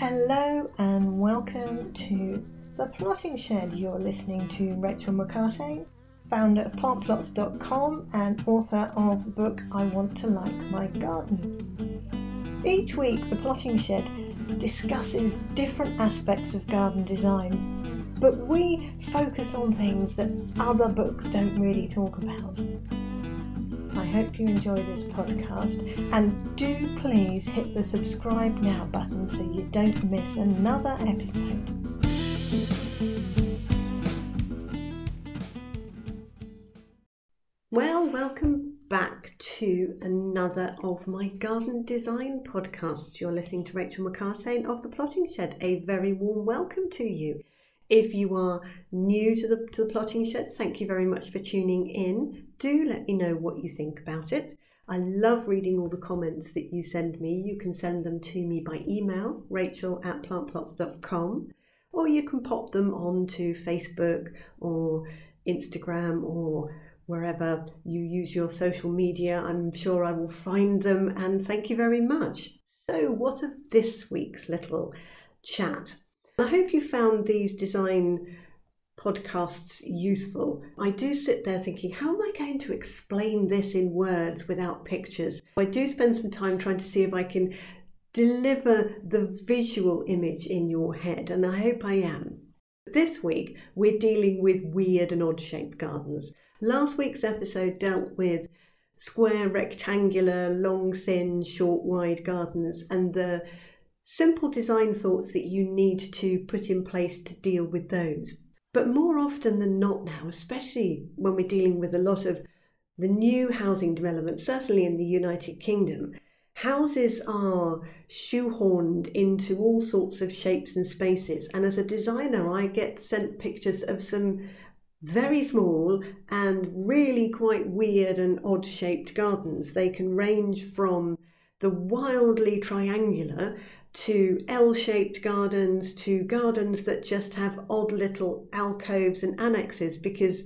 Hello and welcome to The Plotting Shed. You're listening to Rachel McCarthy, founder of plantplots.com and author of the book I Want to Like My Garden. Each week, The Plotting Shed discusses different aspects of garden design, but we focus on things that other books don't really talk about. I hope you enjoy this podcast and do please hit the subscribe now button so you don't miss another episode. Well, welcome back to another of my garden design podcasts. You're listening to Rachel McCarthy of The Plotting Shed. A very warm welcome to you. If you are new to the, to the Plotting Shed, thank you very much for tuning in. Do let me know what you think about it. I love reading all the comments that you send me. You can send them to me by email, rachel at plantplots.com, or you can pop them onto Facebook or Instagram or wherever you use your social media. I'm sure I will find them and thank you very much. So, what of this week's little chat? I hope you found these design podcasts useful. I do sit there thinking, how am I going to explain this in words without pictures? I do spend some time trying to see if I can deliver the visual image in your head, and I hope I am. This week, we're dealing with weird and odd shaped gardens. Last week's episode dealt with square, rectangular, long, thin, short, wide gardens and the simple design thoughts that you need to put in place to deal with those. But more often than not now, especially when we're dealing with a lot of the new housing developments, certainly in the United Kingdom, houses are shoehorned into all sorts of shapes and spaces. And as a designer, I get sent pictures of some very small and really quite weird and odd shaped gardens. They can range from the wildly triangular to L shaped gardens to gardens that just have odd little alcoves and annexes because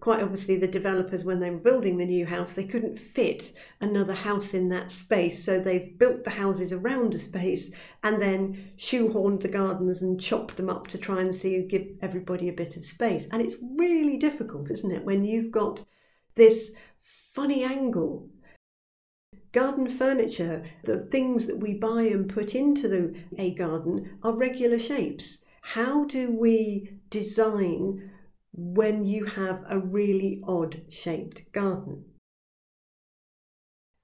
quite obviously the developers when they were building the new house they couldn't fit another house in that space. So they've built the houses around a space and then shoehorned the gardens and chopped them up to try and see give everybody a bit of space. And it's really difficult isn't it when you've got this funny angle garden furniture, the things that we buy and put into the, a garden are regular shapes. How do we design when you have a really odd shaped garden?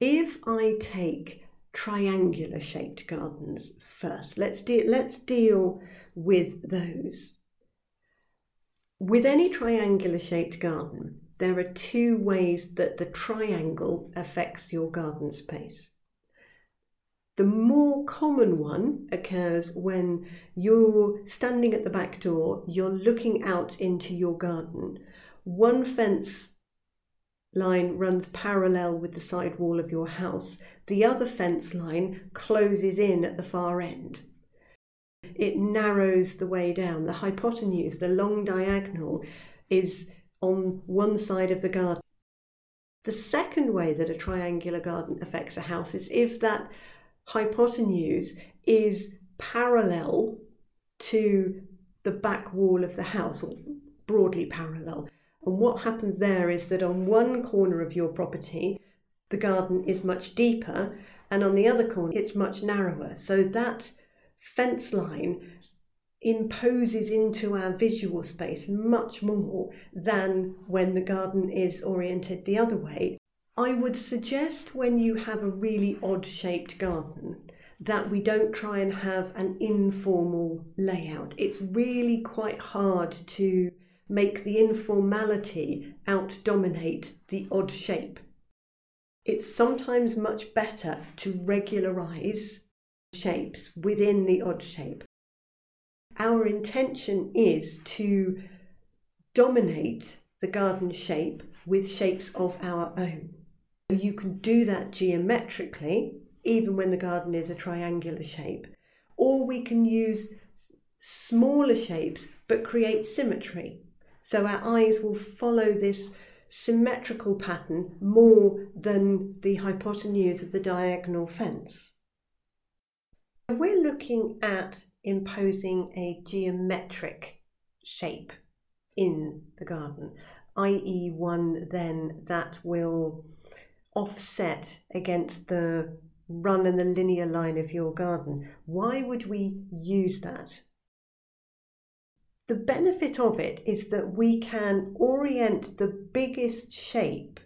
If I take triangular shaped gardens first, let's, de- let's deal with those. With any triangular shaped garden, there are two ways that the triangle affects your garden space. The more common one occurs when you're standing at the back door, you're looking out into your garden. One fence line runs parallel with the side wall of your house, the other fence line closes in at the far end. It narrows the way down. The hypotenuse, the long diagonal, is on one side of the garden. The second way that a triangular garden affects a house is if that hypotenuse is parallel to the back wall of the house, or broadly parallel. And what happens there is that on one corner of your property, the garden is much deeper, and on the other corner, it's much narrower. So that fence line imposes into our visual space much more than when the garden is oriented the other way. I would suggest when you have a really odd shaped garden that we don't try and have an informal layout. It's really quite hard to make the informality out dominate the odd shape. It's sometimes much better to regularize shapes within the odd shape our intention is to dominate the garden shape with shapes of our own. You can do that geometrically, even when the garden is a triangular shape, or we can use smaller shapes but create symmetry. So our eyes will follow this symmetrical pattern more than the hypotenuse of the diagonal fence. We're looking at imposing a geometric shape in the garden, i.e., one then that will offset against the run and the linear line of your garden. Why would we use that? The benefit of it is that we can orient the biggest shape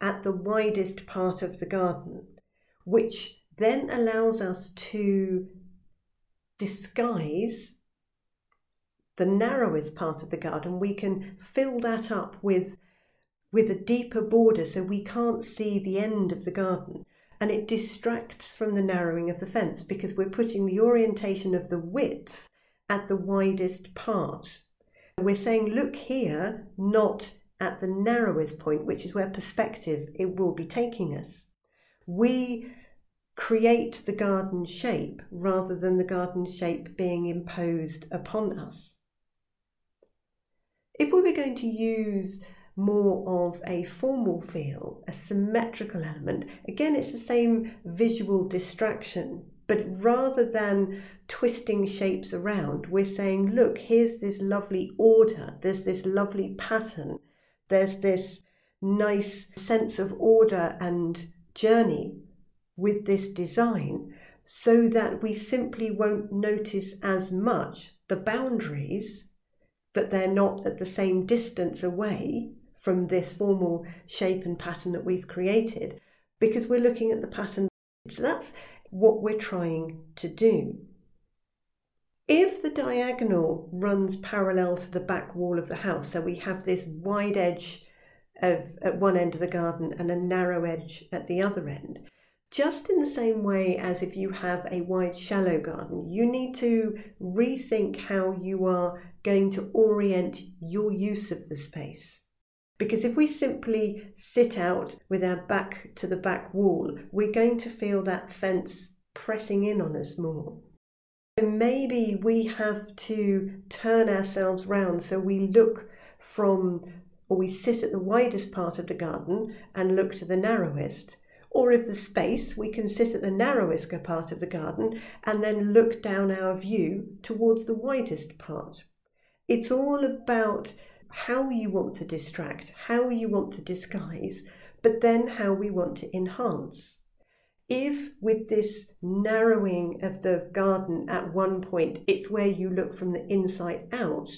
at the widest part of the garden, which then allows us to disguise the narrowest part of the garden. We can fill that up with with a deeper border so we can't see the end of the garden and it distracts from the narrowing of the fence because we're putting the orientation of the width at the widest part. We're saying, look here, not at the narrowest point, which is where perspective it will be taking us. We create the garden shape rather than the garden shape being imposed upon us. If we were going to use more of a formal feel, a symmetrical element. Again, it's the same visual distraction, but rather than twisting shapes around, we're saying, look, here's this lovely order, there's this lovely pattern, there's this nice sense of order and journey with this design, so that we simply won't notice as much the boundaries that they're not at the same distance away from this formal shape and pattern that we've created because we're looking at the pattern. So that's what we're trying to do. If the diagonal runs parallel to the back wall of the house, so we have this wide edge of, at one end of the garden and a narrow edge at the other end, just in the same way as if you have a wide, shallow garden, you need to rethink how you are going to orient your use of the space. Because if we simply sit out with our back to the back wall, we're going to feel that fence pressing in on us more. So maybe we have to turn ourselves round so we look from, or we sit at the widest part of the garden and look to the narrowest. Or if the space, we can sit at the narrowest part of the garden and then look down our view towards the widest part. It's all about how you want to distract, how you want to disguise, but then how we want to enhance. If with this narrowing of the garden at one point, it's where you look from the inside out,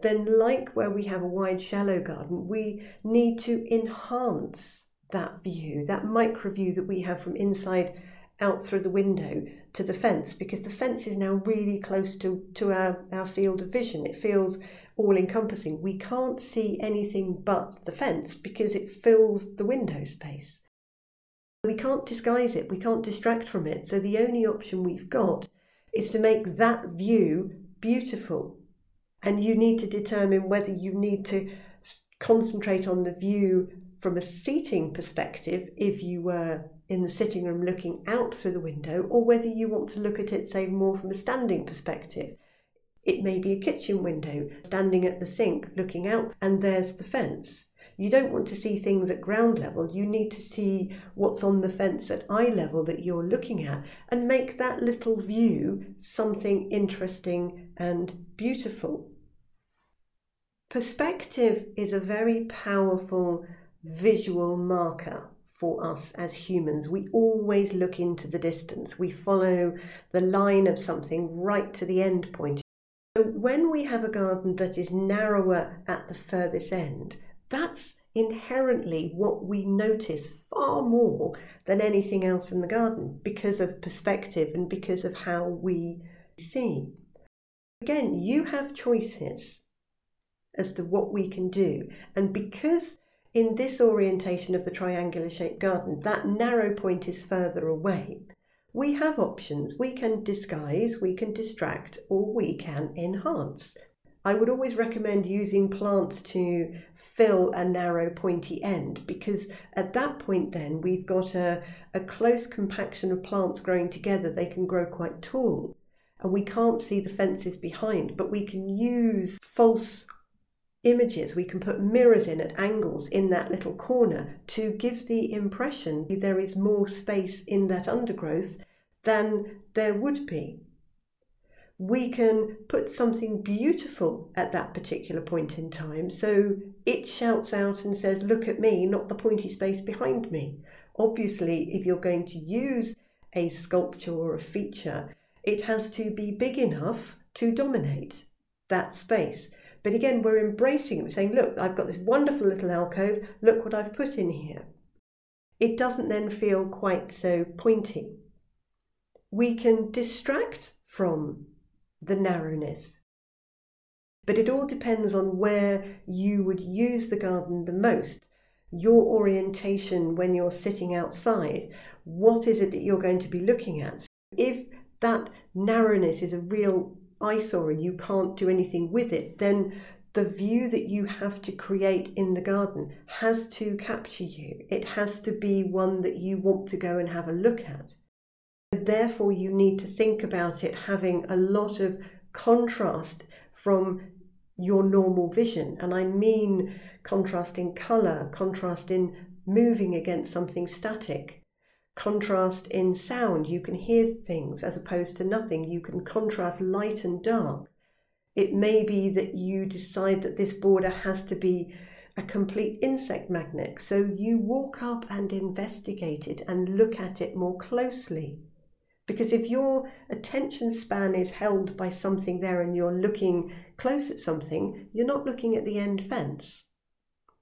then, like where we have a wide, shallow garden, we need to enhance that view, that micro view that we have from inside out through the window to the fence because the fence is now really close to, to our, our field of vision. It feels all encompassing. We can't see anything but the fence because it fills the window space. We can't disguise it, we can't distract from it. So the only option we've got is to make that view beautiful. And you need to determine whether you need to concentrate on the view from a seating perspective if you were in the sitting room looking out through the window, or whether you want to look at it, say, more from a standing perspective. It may be a kitchen window, standing at the sink, looking out, and there's the fence. You don't want to see things at ground level. You need to see what's on the fence at eye level that you're looking at and make that little view something interesting and beautiful. Perspective is a very powerful visual marker for us as humans. We always look into the distance, we follow the line of something right to the end point. So when we have a garden that is narrower at the furthest end, that's inherently what we notice far more than anything else in the garden because of perspective and because of how we see. Again, you have choices as to what we can do, and because in this orientation of the triangular shaped garden, that narrow point is further away. We have options. We can disguise, we can distract, or we can enhance. I would always recommend using plants to fill a narrow pointy end because at that point then we've got a, a close compaction of plants growing together. They can grow quite tall and we can't see the fences behind, but we can use false images, we can put mirrors in at angles in that little corner to give the impression there is more space in that undergrowth than there would be. We can put something beautiful at that particular point in time so it shouts out and says, Look at me, not the pointy space behind me. Obviously, if you're going to use a sculpture or a feature, it has to be big enough to dominate that space. But again, we're embracing it, we're saying, Look, I've got this wonderful little alcove, look what I've put in here. It doesn't then feel quite so pointy. We can distract from the narrowness. But it all depends on where you would use the garden the most. Your orientation when you're sitting outside, what is it that you're going to be looking at? If that narrowness is a real eyesore and you can't do anything with it, then the view that you have to create in the garden has to capture you. It has to be one that you want to go and have a look at. And Therefore, you need to think about it having a lot of contrast from your normal vision. And I mean contrast in colour, contrast in moving against something static, contrast in sound. You can hear things as opposed to nothing. You can contrast light and dark. It may be that you decide that this border has to be a complete insect magnet. So you walk up and investigate it and look at it more closely. Because if your attention span is held by something there and you're looking close at something, you're not looking at the end fence.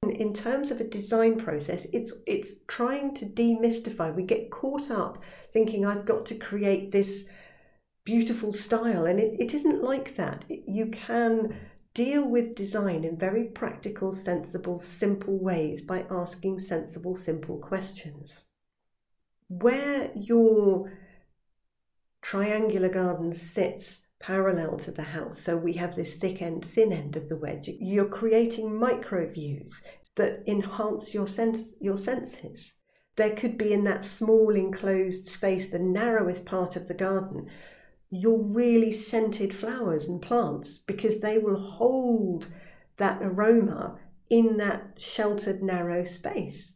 In terms of a design process, it's it's trying to demystify. We get caught up thinking I've got to create this beautiful style, and it, it isn't like that. You can deal with design in very practical, sensible, simple ways by asking sensible, simple questions. Where your triangular garden sits parallel to the house. So we have this thick end, thin end of the wedge. You're creating micro views that enhance your sense, your senses. There could be in that small enclosed space, the narrowest part of the garden, your really scented flowers and plants because they will hold that aroma in that sheltered narrow space.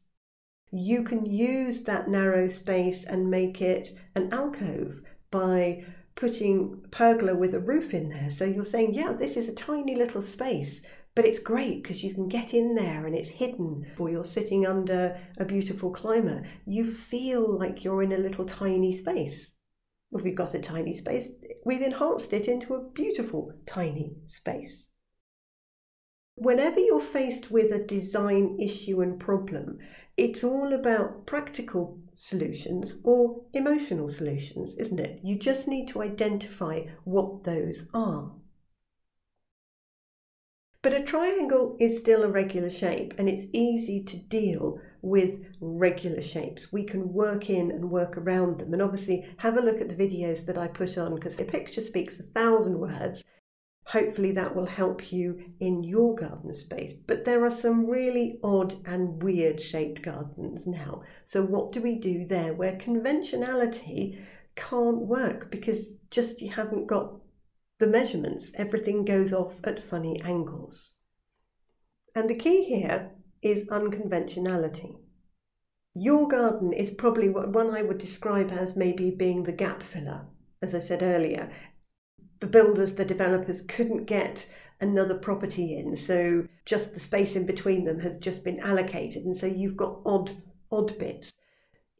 You can use that narrow space and make it an alcove by putting pergola with a roof in there. So you're saying, yeah, this is a tiny little space, but it's great because you can get in there and it's hidden, or you're sitting under a beautiful climber. You feel like you're in a little tiny space. We've got a tiny space, we've enhanced it into a beautiful tiny space. Whenever you're faced with a design issue and problem, it's all about practical solutions or emotional solutions, isn't it? You just need to identify what those are. But a triangle is still a regular shape and it's easy to deal with regular shapes. We can work in and work around them. And obviously, have a look at the videos that I put on because a picture speaks a thousand words Hopefully, that will help you in your garden space. But there are some really odd and weird shaped gardens now. So, what do we do there where conventionality can't work because just you haven't got the measurements? Everything goes off at funny angles. And the key here is unconventionality. Your garden is probably one I would describe as maybe being the gap filler, as I said earlier the builders, the developers couldn't get another property in, so just the space in between them has just been allocated, and so you've got odd odd bits.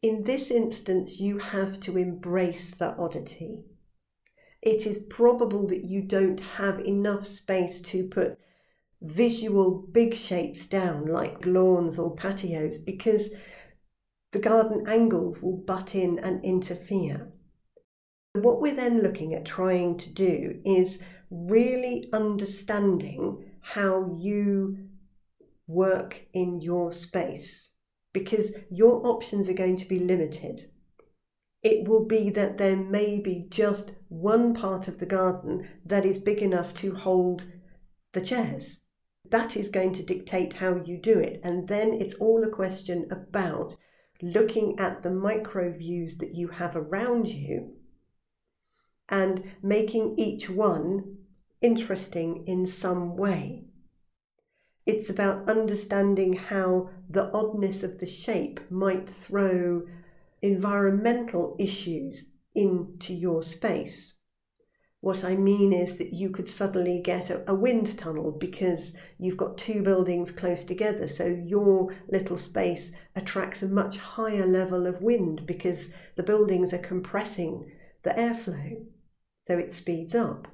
In this instance, you have to embrace the oddity. It is probable that you don't have enough space to put visual big shapes down like lawns or patios because the garden angles will butt in and interfere. What we're then looking at trying to do is really understanding how you work in your space because your options are going to be limited. It will be that there may be just one part of the garden that is big enough to hold the chairs. That is going to dictate how you do it. And then it's all a question about looking at the micro views that you have around you and making each one interesting in some way. It's about understanding how the oddness of the shape might throw environmental issues into your space. What I mean is that you could suddenly get a, a, wind tunnel because you've got two buildings close together. So your little space attracts a much higher level of wind because the buildings are compressing the airflow. So it speeds up.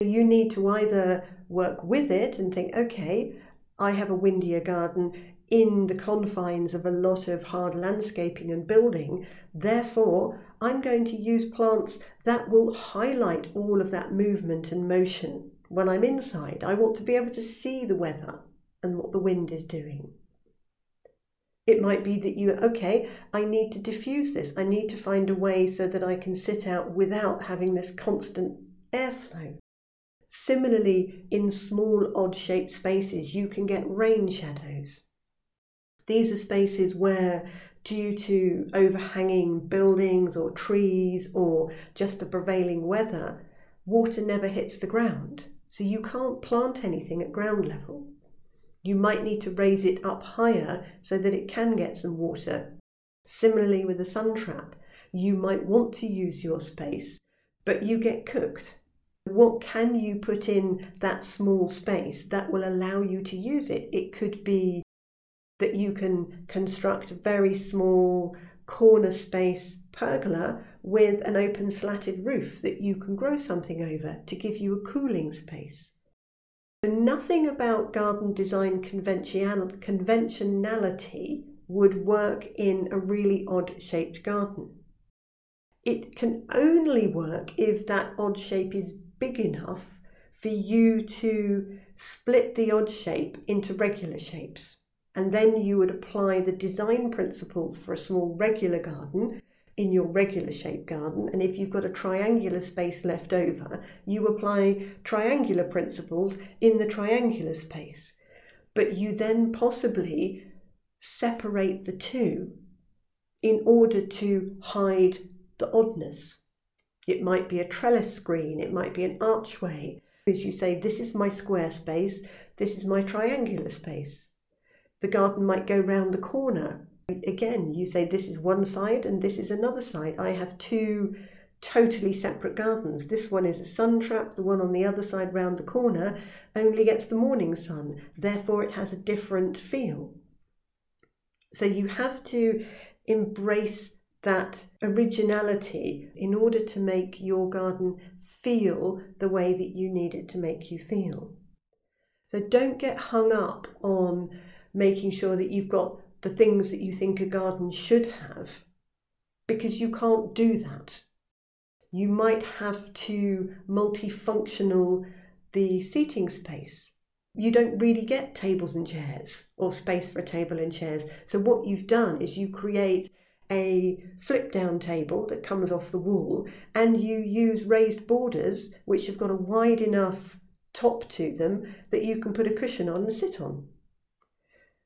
You need to either work with it and think, okay, I have a windier garden in the confines of a lot of hard landscaping and building. Therefore, I'm going to use plants that will highlight all of that movement and motion when I'm inside. I want to be able to see the weather and what the wind is doing. It might be that you, okay, I need to diffuse this. I need to find a way so that I can sit out without having this constant airflow. Similarly, in small odd shaped spaces, you can get rain shadows. These are spaces where, due to overhanging buildings or trees or just the prevailing weather, water never hits the ground. So you can't plant anything at ground level. You might need to raise it up higher so that it can get some water. Similarly, with a sun trap, you might want to use your space, but you get cooked. What can you put in that small space that will allow you to use it? It could be that you can construct a very small corner space pergola with an open slatted roof that you can grow something over to give you a cooling space. Nothing about garden design conventionality would work in a really odd shaped garden. It can only work if that odd shape is big enough for you to split the odd shape into regular shapes and then you would apply the design principles for a small regular garden in your regular shaped garden. And if you've got a triangular space left over, you apply triangular principles in the triangular space. But you then possibly separate the two in order to hide the oddness. It might be a trellis screen, it might be an archway. As you say, this is my square space, this is my triangular space the garden might go round the corner. Again, you say this is one side and this is another side. I have two totally separate gardens. This one is a sun trap, the one on the other side round the corner only gets the morning sun, therefore, it has a different feel. So you have to embrace that originality in order to make your garden feel the way that you need it to make you feel. So don't get hung up on making sure that you've got the things that you think a garden should have, because you can't do that. You might have to multifunctional the seating space. You don't really get tables and chairs or space for a table and chairs. So, what you've done is you create a flip down table that comes off the wall and you use raised borders which have got a wide enough top to them that you can put a cushion on and sit on.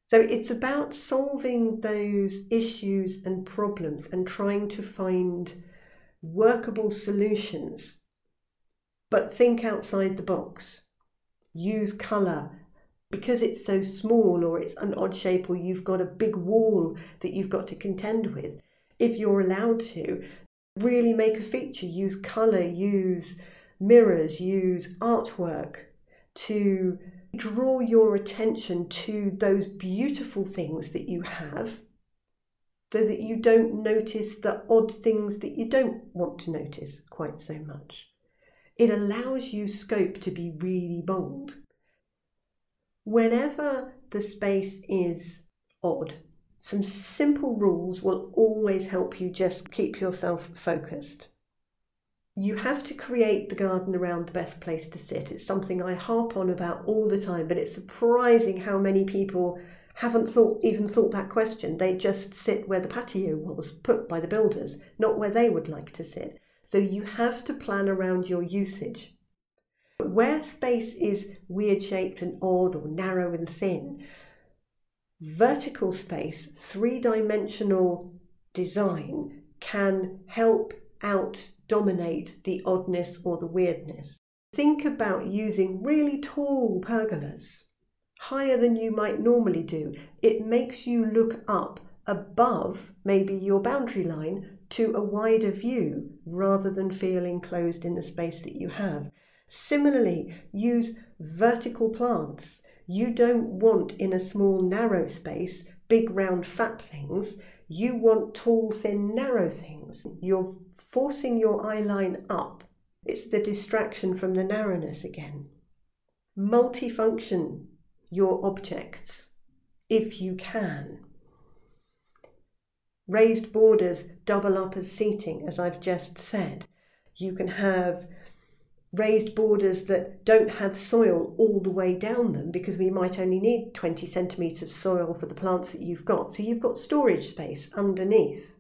So it's about solving those issues and problems and trying to find workable solutions. But think outside the box. Use colour. Because it's so small or it's an odd shape or you've got a big wall that you've got to contend with, if you're allowed to, really make a feature. Use colour, use mirrors, use artwork to draw your attention to those beautiful things that you have so that you don't notice the odd things that you don't want to notice quite so much. It allows you scope to be really bold. Whenever the space is odd, some simple rules will always help you just keep yourself focused you have to create the garden around the best place to sit. It's something I harp on about all the time, but it's surprising how many people haven't thought even thought that question. They just sit where the patio was put by the builders, not where they would like to sit. So you have to plan around your usage. Where space is weird shaped and odd or narrow and thin, vertical space, three dimensional design can help out dominate the oddness or the weirdness. Think about using really tall pergolas, higher than you might normally do. It makes you look up above maybe your boundary line to a wider view rather than feel enclosed in the space that you have. Similarly, use vertical plants. You don't want in a small, narrow space big, round, fat things. You want tall, thin, narrow things. You're forcing your eye line up. It's the distraction from the narrowness again. Multifunction your objects if you can. Raised borders double up as seating, as I've just said. You can have raised borders that don't have soil all the way down them because we might only need 20 centimetres of soil for the plants that you've got. So you've got storage space underneath.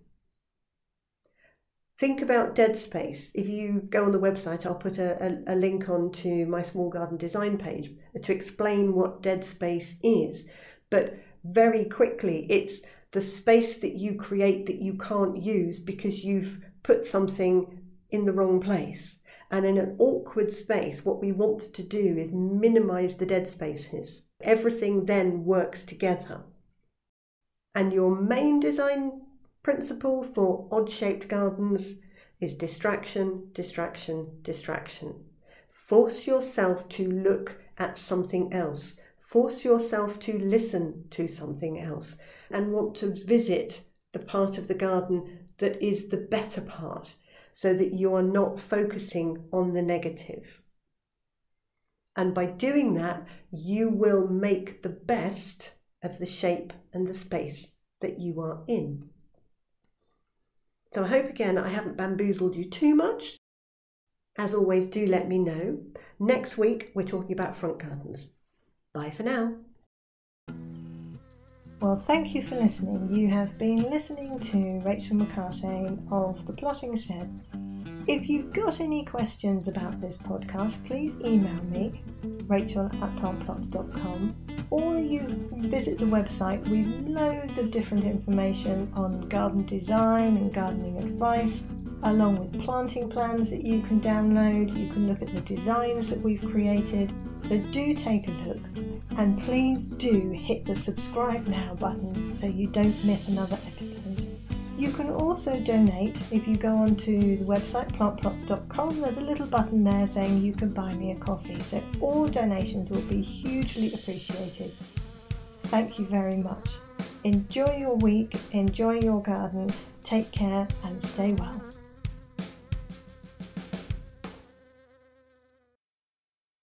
Think about dead space. If you go on the website, I'll put a, a, a link onto my small garden design page to explain what dead space is. But very quickly, it's the space that you create that you can't use because you've put something in the wrong place. And in an awkward space, what we want to do is minimize the dead spaces. Everything then works together. And your main design principle for odd shaped gardens is distraction, distraction, distraction. Force yourself to look at something else. Force yourself to listen to something else and want to visit the part of the garden that is the better part so that you are not focusing on the negative. And by doing that, you will make the best of the shape and the space that you are in. So I hope again I haven't bamboozled you too much. As always, do let me know. Next week, we're talking about front gardens. Bye for now. Well, thank you for listening. You have been listening to Rachel McCarthy of The Plotting Shed. If you've got any questions about this podcast, please email me, rachel at plantplots.com, or you visit the website We've loads of different information on garden design and gardening advice, along with planting plans that you can download. You can look at the designs that we've created. So do take a look. And please do hit the subscribe now button so you don't miss another episode. You can also donate if you go onto the website plantplots.com. There's a little button there saying you can buy me a coffee. So all donations will be hugely appreciated. Thank you very much. Enjoy your week, enjoy your garden, take care, and stay well.